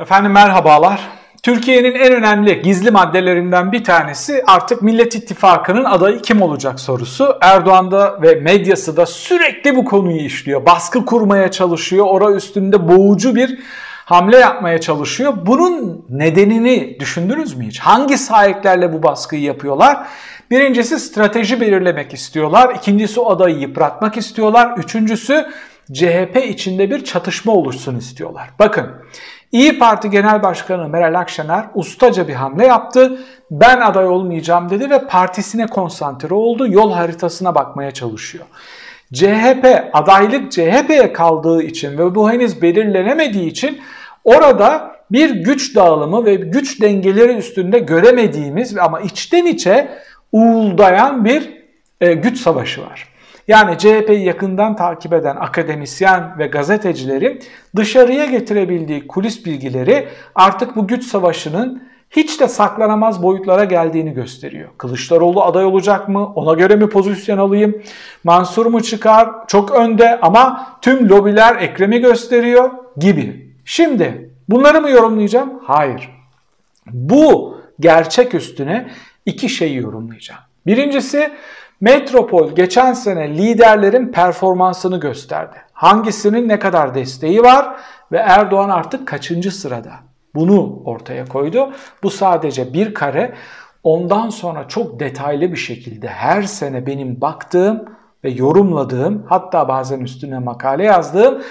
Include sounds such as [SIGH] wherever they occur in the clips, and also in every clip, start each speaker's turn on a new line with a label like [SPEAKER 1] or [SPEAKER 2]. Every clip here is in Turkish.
[SPEAKER 1] Efendim merhabalar. Türkiye'nin en önemli gizli maddelerinden bir tanesi artık Millet İttifakı'nın adayı kim olacak sorusu. Erdoğan da ve medyası da sürekli bu konuyu işliyor. Baskı kurmaya çalışıyor. Ora üstünde boğucu bir hamle yapmaya çalışıyor. Bunun nedenini düşündünüz mü hiç? Hangi sahiplerle bu baskıyı yapıyorlar? Birincisi strateji belirlemek istiyorlar. İkincisi adayı yıpratmak istiyorlar. Üçüncüsü CHP içinde bir çatışma oluşsun istiyorlar. Bakın İyi Parti Genel Başkanı Meral Akşener ustaca bir hamle yaptı. Ben aday olmayacağım dedi ve partisine konsantre oldu. Yol haritasına bakmaya çalışıyor. CHP adaylık CHP'ye kaldığı için ve bu henüz belirlenemediği için orada bir güç dağılımı ve güç dengeleri üstünde göremediğimiz ama içten içe uğuldayan bir e, güç savaşı var. Yani CHP'yi yakından takip eden akademisyen ve gazetecilerin dışarıya getirebildiği kulis bilgileri artık bu güç savaşının hiç de saklanamaz boyutlara geldiğini gösteriyor. Kılıçdaroğlu aday olacak mı? Ona göre mi pozisyon alayım? Mansur mu çıkar? Çok önde ama tüm lobiler Ekrem'i gösteriyor gibi. Şimdi bunları mı yorumlayacağım? Hayır. Bu gerçek üstüne iki şeyi yorumlayacağım. Birincisi Metropol geçen sene liderlerin performansını gösterdi. Hangisinin ne kadar desteği var ve Erdoğan artık kaçıncı sırada? Bunu ortaya koydu. Bu sadece bir kare. Ondan sonra çok detaylı bir şekilde her sene benim baktığım ve yorumladığım hatta bazen üstüne makale yazdığım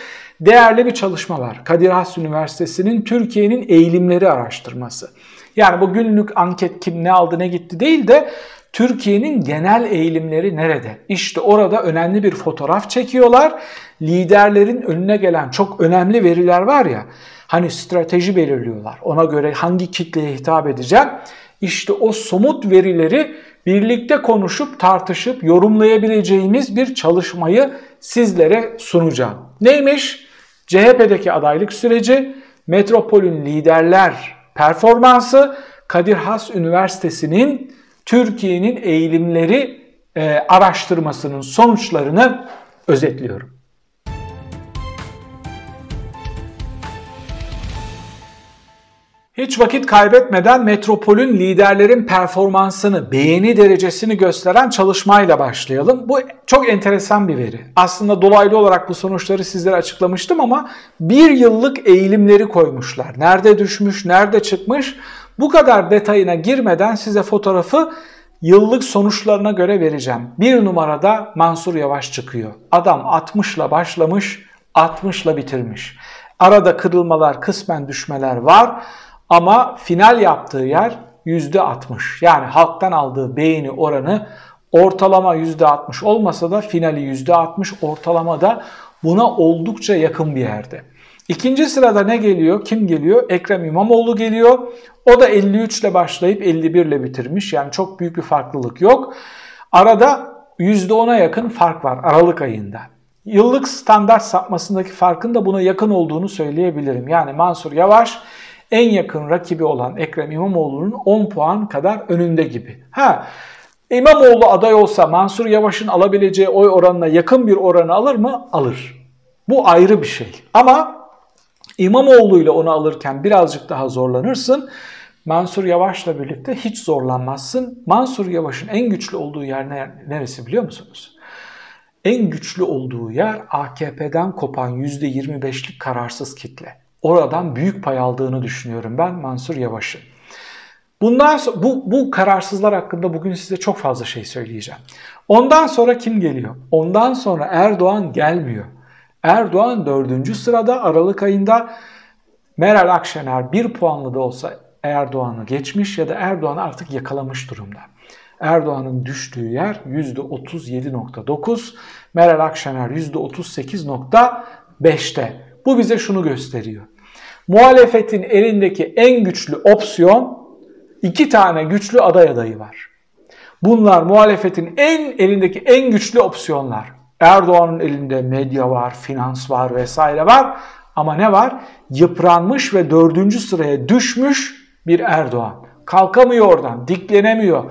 [SPEAKER 1] değerli bir çalışma var. Kadir Has Üniversitesi'nin Türkiye'nin eğilimleri araştırması. Yani bu günlük anket kim ne aldı ne gitti değil de Türkiye'nin genel eğilimleri nerede? İşte orada önemli bir fotoğraf çekiyorlar. Liderlerin önüne gelen çok önemli veriler var ya. Hani strateji belirliyorlar. Ona göre hangi kitleye hitap edeceğim? İşte o somut verileri birlikte konuşup tartışıp yorumlayabileceğimiz bir çalışmayı sizlere sunacağım. Neymiş? CHP'deki adaylık süreci, Metropol'ün liderler performansı, Kadir Has Üniversitesi'nin Türkiye'nin eğilimleri e, araştırmasının sonuçlarını özetliyorum. Hiç vakit kaybetmeden Metropol'ün liderlerin performansını, beğeni derecesini gösteren çalışmayla başlayalım. Bu çok enteresan bir veri. Aslında dolaylı olarak bu sonuçları sizlere açıklamıştım ama bir yıllık eğilimleri koymuşlar. Nerede düşmüş, nerede çıkmış bu kadar detayına girmeden size fotoğrafı yıllık sonuçlarına göre vereceğim. Bir numarada Mansur Yavaş çıkıyor. Adam 60 ile başlamış, 60 ile bitirmiş. Arada kırılmalar, kısmen düşmeler var ama final yaptığı yer %60. Yani halktan aldığı beğeni oranı ortalama %60 olmasa da finali %60 ortalamada buna oldukça yakın bir yerde. İkinci sırada ne geliyor? Kim geliyor? Ekrem İmamoğlu geliyor. O da 53 ile başlayıp 51 ile bitirmiş. Yani çok büyük bir farklılık yok. Arada %10'a yakın fark var Aralık ayında. Yıllık standart sapmasındaki farkın da buna yakın olduğunu söyleyebilirim. Yani Mansur Yavaş en yakın rakibi olan Ekrem İmamoğlu'nun 10 puan kadar önünde gibi. Ha İmamoğlu aday olsa Mansur Yavaş'ın alabileceği oy oranına yakın bir oranı alır mı? Alır. Bu ayrı bir şey. Ama İmamoğlu ile onu alırken birazcık daha zorlanırsın. Mansur Yavaş'la birlikte hiç zorlanmazsın. Mansur Yavaş'ın en güçlü olduğu yer neresi biliyor musunuz? En güçlü olduğu yer AKP'den kopan %25'lik kararsız kitle. Oradan büyük pay aldığını düşünüyorum ben Mansur Yavaş'ın. Bundan sonra, bu, bu kararsızlar hakkında bugün size çok fazla şey söyleyeceğim. Ondan sonra kim geliyor? Ondan sonra Erdoğan gelmiyor. Erdoğan dördüncü sırada Aralık ayında Meral Akşener bir puanlı da olsa Erdoğan'ı geçmiş ya da Erdoğan'ı artık yakalamış durumda. Erdoğan'ın düştüğü yer %37.9, Meral Akşener %38.5'te. Bu bize şunu gösteriyor. Muhalefetin elindeki en güçlü opsiyon iki tane güçlü aday adayı var. Bunlar muhalefetin en elindeki en güçlü opsiyonlar. Erdoğan'ın elinde medya var, finans var vesaire var. Ama ne var? Yıpranmış ve dördüncü sıraya düşmüş bir Erdoğan. Kalkamıyor oradan, diklenemiyor,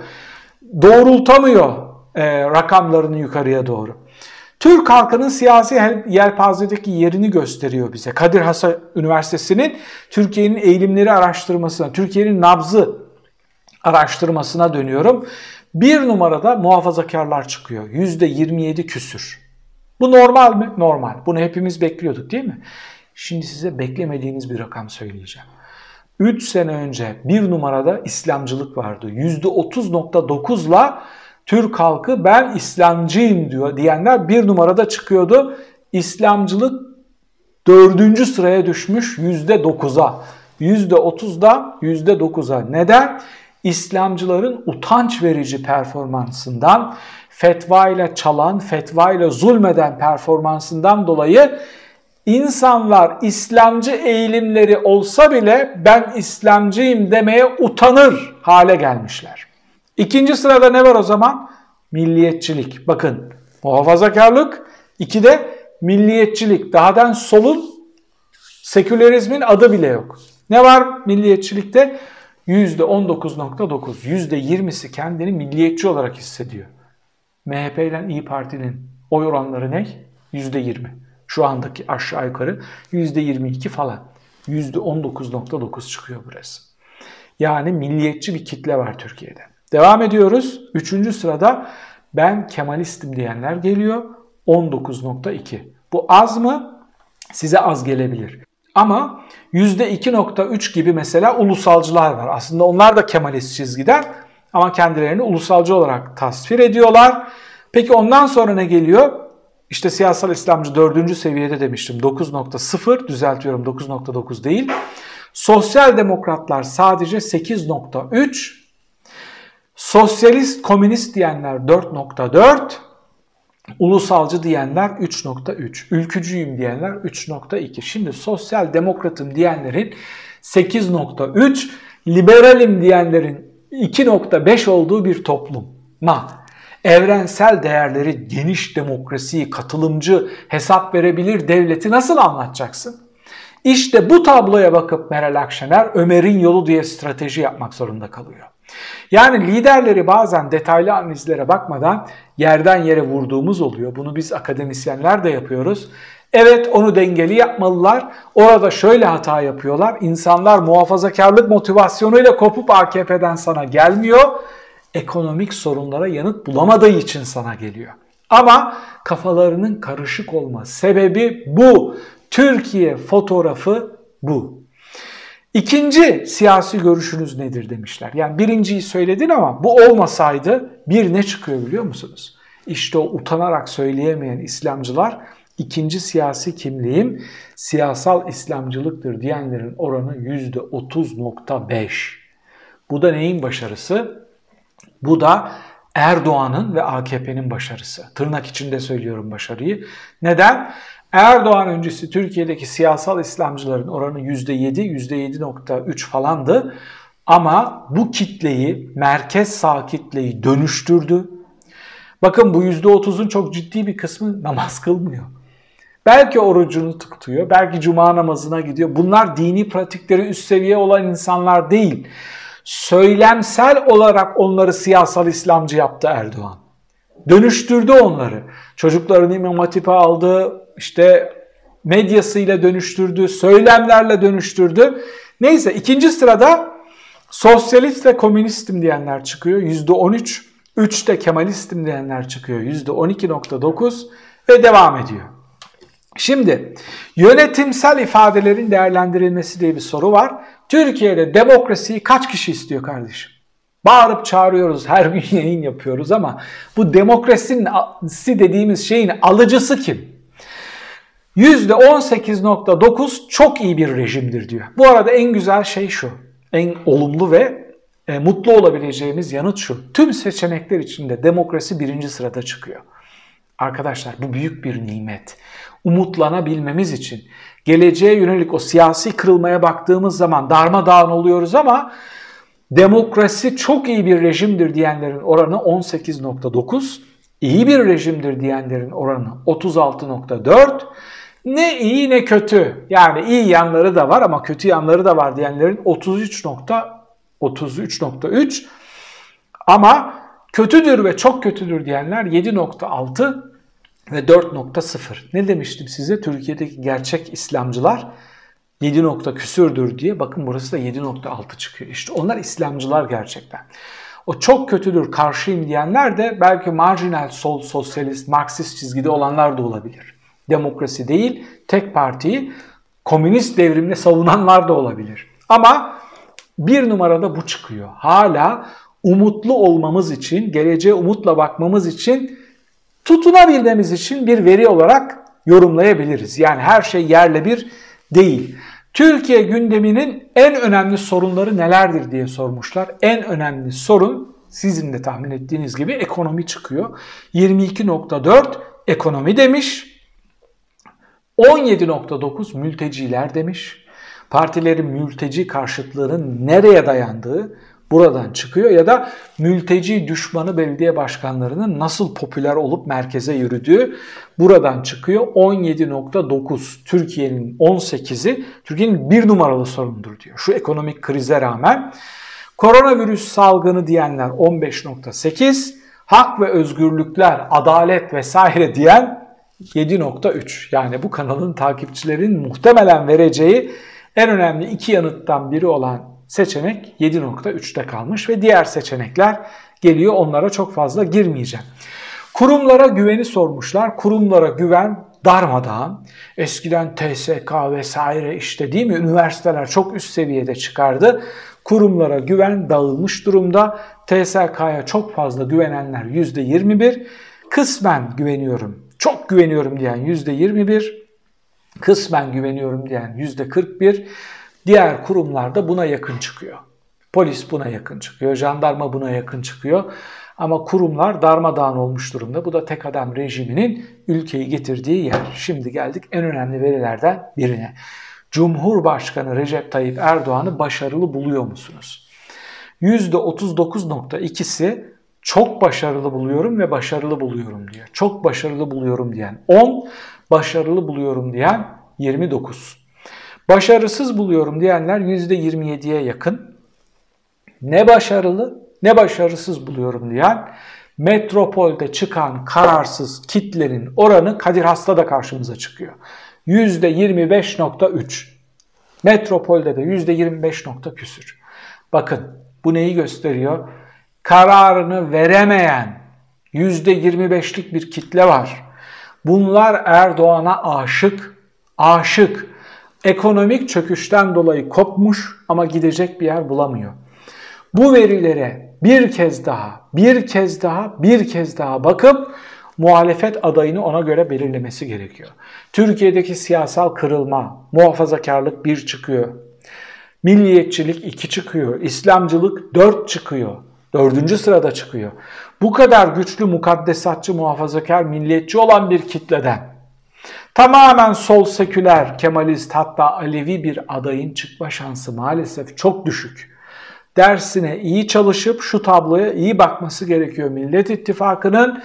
[SPEAKER 1] doğrultamıyor e, rakamlarını yukarıya doğru. Türk halkının siyasi yelpazedeki yerini gösteriyor bize. Kadir Has Üniversitesi'nin Türkiye'nin eğilimleri araştırmasına, Türkiye'nin nabzı araştırmasına dönüyorum. Bir numarada muhafazakarlar çıkıyor. %27 küsür. Bu normal mi? Normal. Bunu hepimiz bekliyorduk değil mi? Şimdi size beklemediğiniz bir rakam söyleyeceğim. 3 sene önce bir numarada İslamcılık vardı. %30.9'la Türk halkı ben İslamcıyım diyor diyenler bir numarada çıkıyordu. İslamcılık dördüncü sıraya düşmüş %9'a. %30'da %9'a. Neden? İslamcıların utanç verici performansından, fetva ile çalan, fetva ile zulmeden performansından dolayı insanlar İslamcı eğilimleri olsa bile ben İslamcıyım demeye utanır hale gelmişler. İkinci sırada ne var o zaman? Milliyetçilik. Bakın muhafazakarlık. İki de milliyetçilik. Dahadan solun sekülerizmin adı bile yok. Ne var milliyetçilikte? %19.9, %20'si kendini milliyetçi olarak hissediyor. MHP ile İyi Parti'nin oy oranları ne? %20. Şu andaki aşağı yukarı %22 falan. %19.9 çıkıyor burası. Yani milliyetçi bir kitle var Türkiye'de. Devam ediyoruz. Üçüncü sırada ben Kemalistim diyenler geliyor. 19.2. Bu az mı? Size az gelebilir. Ama %2.3 gibi mesela ulusalcılar var. Aslında onlar da Kemalist çizgiden ama kendilerini ulusalcı olarak tasvir ediyorlar. Peki ondan sonra ne geliyor? İşte siyasal İslamcı dördüncü seviyede demiştim. 9.0 düzeltiyorum 9.9 değil. Sosyal demokratlar sadece 8.3 Sosyalist, komünist diyenler 4.4, ulusalcı diyenler 3.3, ülkücüyüm diyenler 3.2. Şimdi sosyal demokratım diyenlerin 8.3, liberalim diyenlerin 2.5 olduğu bir toplum. Ma evrensel değerleri, geniş demokrasiyi, katılımcı, hesap verebilir devleti nasıl anlatacaksın? İşte bu tabloya bakıp Meral Akşener Ömer'in yolu diye strateji yapmak zorunda kalıyor. Yani liderleri bazen detaylı analizlere bakmadan yerden yere vurduğumuz oluyor. Bunu biz akademisyenler de yapıyoruz. Evet onu dengeli yapmalılar. Orada şöyle hata yapıyorlar. İnsanlar muhafazakarlık motivasyonuyla kopup AKP'den sana gelmiyor. Ekonomik sorunlara yanıt bulamadığı için sana geliyor. Ama kafalarının karışık olma sebebi bu. Türkiye fotoğrafı bu. İkinci siyasi görüşünüz nedir demişler. Yani birinciyi söyledin ama bu olmasaydı bir ne çıkıyor biliyor musunuz? İşte o utanarak söyleyemeyen İslamcılar ikinci siyasi kimliğim siyasal İslamcılıktır diyenlerin oranı %30.5. Bu da neyin başarısı? Bu da Erdoğan'ın ve AKP'nin başarısı. Tırnak içinde söylüyorum başarıyı. Neden? Erdoğan öncesi Türkiye'deki siyasal İslamcıların oranı %7, %7.3 falandı. Ama bu kitleyi, merkez sağ kitleyi dönüştürdü. Bakın bu %30'un çok ciddi bir kısmı namaz kılmıyor. Belki orucunu tutuyor, belki cuma namazına gidiyor. Bunlar dini pratikleri üst seviye olan insanlar değil. Söylemsel olarak onları siyasal İslamcı yaptı Erdoğan. Dönüştürdü onları. Çocuklarını İmam Hatip'e aldı, işte medyasıyla dönüştürdü, söylemlerle dönüştürdü. Neyse ikinci sırada sosyalist ve komünistim diyenler çıkıyor. %13. Üçte Kemalistim diyenler çıkıyor. %12.9 ve devam ediyor. Şimdi yönetimsel ifadelerin değerlendirilmesi diye bir soru var. Türkiye'de demokrasiyi kaç kişi istiyor kardeşim? Bağırıp çağırıyoruz, her gün [LAUGHS] yayın yapıyoruz ama bu demokrasinin dediğimiz şeyin alıcısı kim? %18.9 çok iyi bir rejimdir diyor. Bu arada en güzel şey şu, en olumlu ve e, mutlu olabileceğimiz yanıt şu. Tüm seçenekler içinde demokrasi birinci sırada çıkıyor. Arkadaşlar bu büyük bir nimet. Umutlanabilmemiz için geleceğe yönelik o siyasi kırılmaya baktığımız zaman darmadağın oluyoruz ama demokrasi çok iyi bir rejimdir diyenlerin oranı 18.9, iyi bir rejimdir diyenlerin oranı 36.4, ne iyi ne kötü. Yani iyi yanları da var ama kötü yanları da var diyenlerin 33.33.3 ama kötüdür ve çok kötüdür diyenler 7.6 ve 4.0. Ne demiştim size? Türkiye'deki gerçek İslamcılar 7 nokta küsürdür diye. Bakın burası da 7.6 çıkıyor. İşte onlar İslamcılar gerçekten. O çok kötüdür, karşıyım diyenler de belki marjinal sol, sosyalist, marksist çizgide olanlar da olabilir. Demokrasi değil, tek partiyi komünist devrimle savunanlar da olabilir. Ama bir numarada bu çıkıyor. Hala umutlu olmamız için, geleceğe umutla bakmamız için, tutunabilmemiz için bir veri olarak yorumlayabiliriz. Yani her şey yerle bir değil. Türkiye gündeminin en önemli sorunları nelerdir diye sormuşlar. En önemli sorun sizin de tahmin ettiğiniz gibi ekonomi çıkıyor. 22.4 ekonomi demiş. 17.9 mülteciler demiş. Partilerin mülteci karşıtlığının nereye dayandığı buradan çıkıyor ya da mülteci düşmanı belediye başkanlarının nasıl popüler olup merkeze yürüdüğü buradan çıkıyor. 17.9 Türkiye'nin 18'i Türkiye'nin bir numaralı sorunudur diyor. Şu ekonomik krize rağmen koronavirüs salgını diyenler 15.8 hak ve özgürlükler, adalet vesaire diyen 7.3 yani bu kanalın takipçilerin muhtemelen vereceği en önemli iki yanıttan biri olan seçenek 7.3'te kalmış ve diğer seçenekler geliyor. Onlara çok fazla girmeyeceğim. Kurumlara güveni sormuşlar. Kurumlara güven darmadağın. Eskiden TSK vesaire işte değil mi? Üniversiteler çok üst seviyede çıkardı. Kurumlara güven dağılmış durumda. TSK'ya çok fazla güvenenler %21. Kısmen güveniyorum, çok güveniyorum diyen %21. Kısmen güveniyorum diyen %41. Diğer kurumlar da buna yakın çıkıyor. Polis buna yakın çıkıyor, jandarma buna yakın çıkıyor. Ama kurumlar darmadağın olmuş durumda. Bu da tek adam rejiminin ülkeyi getirdiği yer. Şimdi geldik en önemli verilerden birine. Cumhurbaşkanı Recep Tayyip Erdoğan'ı başarılı buluyor musunuz? %39.2'si çok başarılı buluyorum ve başarılı buluyorum diyor. Çok başarılı buluyorum diyen 10, başarılı buluyorum diyen 29. Başarısız buluyorum diyenler %27'ye yakın. Ne başarılı ne başarısız buluyorum diyen metropolde çıkan kararsız kitlerin oranı Kadir Has'ta karşımıza çıkıyor. %25.3. Metropolde de %25 nokta küsür. Bakın bu neyi gösteriyor? Kararını veremeyen %25'lik bir kitle var. Bunlar Erdoğan'a aşık, aşık ekonomik çöküşten dolayı kopmuş ama gidecek bir yer bulamıyor. Bu verilere bir kez daha, bir kez daha, bir kez daha bakıp muhalefet adayını ona göre belirlemesi gerekiyor. Türkiye'deki siyasal kırılma, muhafazakarlık bir çıkıyor. Milliyetçilik iki çıkıyor. İslamcılık dört çıkıyor. Dördüncü sırada çıkıyor. Bu kadar güçlü mukaddesatçı, muhafazakar, milliyetçi olan bir kitleden Tamamen sol seküler, kemalist hatta Alevi bir adayın çıkma şansı maalesef çok düşük. Dersine iyi çalışıp şu tabloya iyi bakması gerekiyor. Millet İttifakı'nın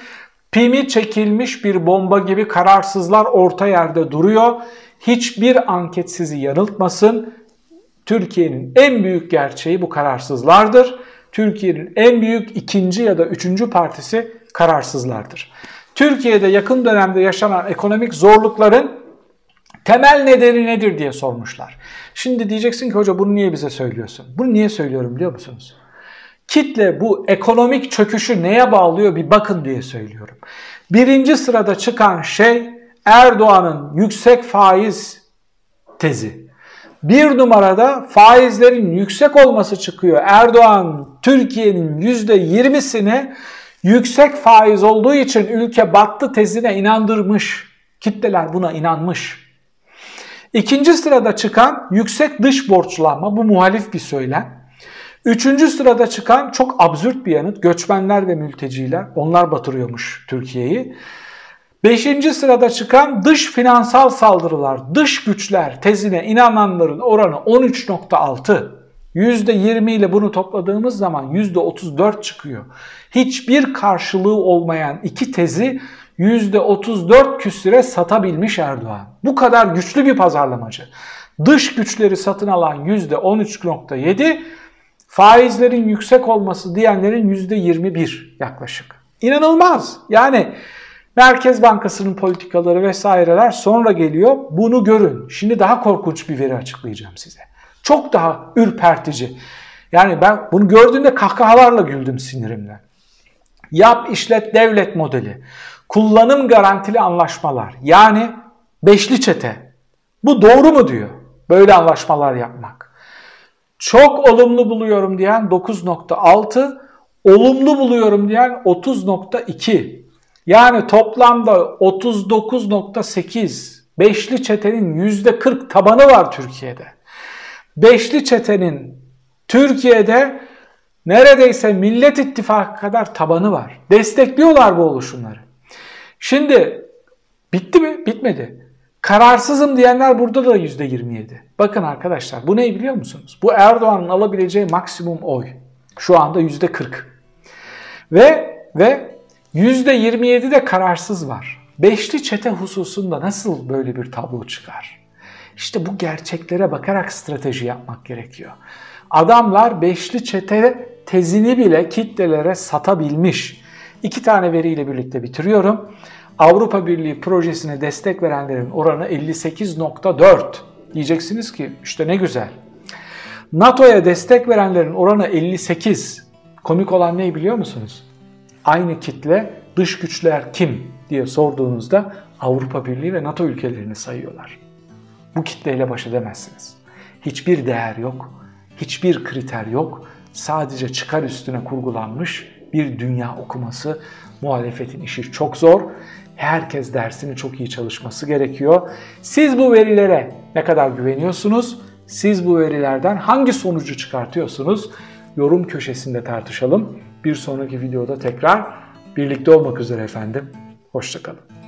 [SPEAKER 1] pimi çekilmiş bir bomba gibi kararsızlar orta yerde duruyor. Hiçbir anket sizi yanıltmasın. Türkiye'nin en büyük gerçeği bu kararsızlardır. Türkiye'nin en büyük ikinci ya da üçüncü partisi kararsızlardır. Türkiye'de yakın dönemde yaşanan ekonomik zorlukların temel nedeni nedir diye sormuşlar. Şimdi diyeceksin ki hoca bunu niye bize söylüyorsun? Bunu niye söylüyorum biliyor musunuz? Kitle bu ekonomik çöküşü neye bağlıyor bir bakın diye söylüyorum. Birinci sırada çıkan şey Erdoğan'ın yüksek faiz tezi. Bir numarada faizlerin yüksek olması çıkıyor. Erdoğan Türkiye'nin %20'sini yüksek faiz olduğu için ülke battı tezine inandırmış. Kitleler buna inanmış. İkinci sırada çıkan yüksek dış borçlanma bu muhalif bir söylem. Üçüncü sırada çıkan çok absürt bir yanıt göçmenler ve mülteciler onlar batırıyormuş Türkiye'yi. Beşinci sırada çıkan dış finansal saldırılar, dış güçler tezine inananların oranı 13.6. %20 ile bunu topladığımız zaman %34 çıkıyor. Hiçbir karşılığı olmayan iki tezi %34 küsüre satabilmiş Erdoğan. Bu kadar güçlü bir pazarlamacı. Dış güçleri satın alan %13.7, faizlerin yüksek olması diyenlerin %21 yaklaşık. İnanılmaz. Yani Merkez Bankası'nın politikaları vesaireler sonra geliyor. Bunu görün. Şimdi daha korkunç bir veri açıklayacağım size. Çok daha ürpertici. Yani ben bunu gördüğümde kahkahalarla güldüm sinirimden. Yap işlet devlet modeli. Kullanım garantili anlaşmalar. Yani beşli çete. Bu doğru mu diyor? Böyle anlaşmalar yapmak. Çok olumlu buluyorum diyen 9.6, olumlu buluyorum diyen 30.2. Yani toplamda 39.8 beşli çetenin %40 tabanı var Türkiye'de. Beşli çetenin Türkiye'de neredeyse Millet İttifakı kadar tabanı var. Destekliyorlar bu oluşumları. Şimdi bitti mi? Bitmedi. Kararsızım diyenler burada da %27. Bakın arkadaşlar bu ne biliyor musunuz? Bu Erdoğan'ın alabileceği maksimum oy. Şu anda %40. Ve ve %27 de kararsız var. Beşli çete hususunda nasıl böyle bir tablo çıkar? İşte bu gerçeklere bakarak strateji yapmak gerekiyor. Adamlar beşli çete tezini bile kitlelere satabilmiş. İki tane veriyle birlikte bitiriyorum. Avrupa Birliği projesine destek verenlerin oranı 58.4. Diyeceksiniz ki işte ne güzel. NATO'ya destek verenlerin oranı 58. Komik olan ne biliyor musunuz? Aynı kitle dış güçler kim diye sorduğunuzda Avrupa Birliği ve NATO ülkelerini sayıyorlar. Bu kitleyle baş edemezsiniz. Hiçbir değer yok, hiçbir kriter yok. Sadece çıkar üstüne kurgulanmış bir dünya okuması. Muhalefetin işi çok zor. Herkes dersini çok iyi çalışması gerekiyor. Siz bu verilere ne kadar güveniyorsunuz? Siz bu verilerden hangi sonucu çıkartıyorsunuz? Yorum köşesinde tartışalım. Bir sonraki videoda tekrar birlikte olmak üzere efendim. Hoşçakalın.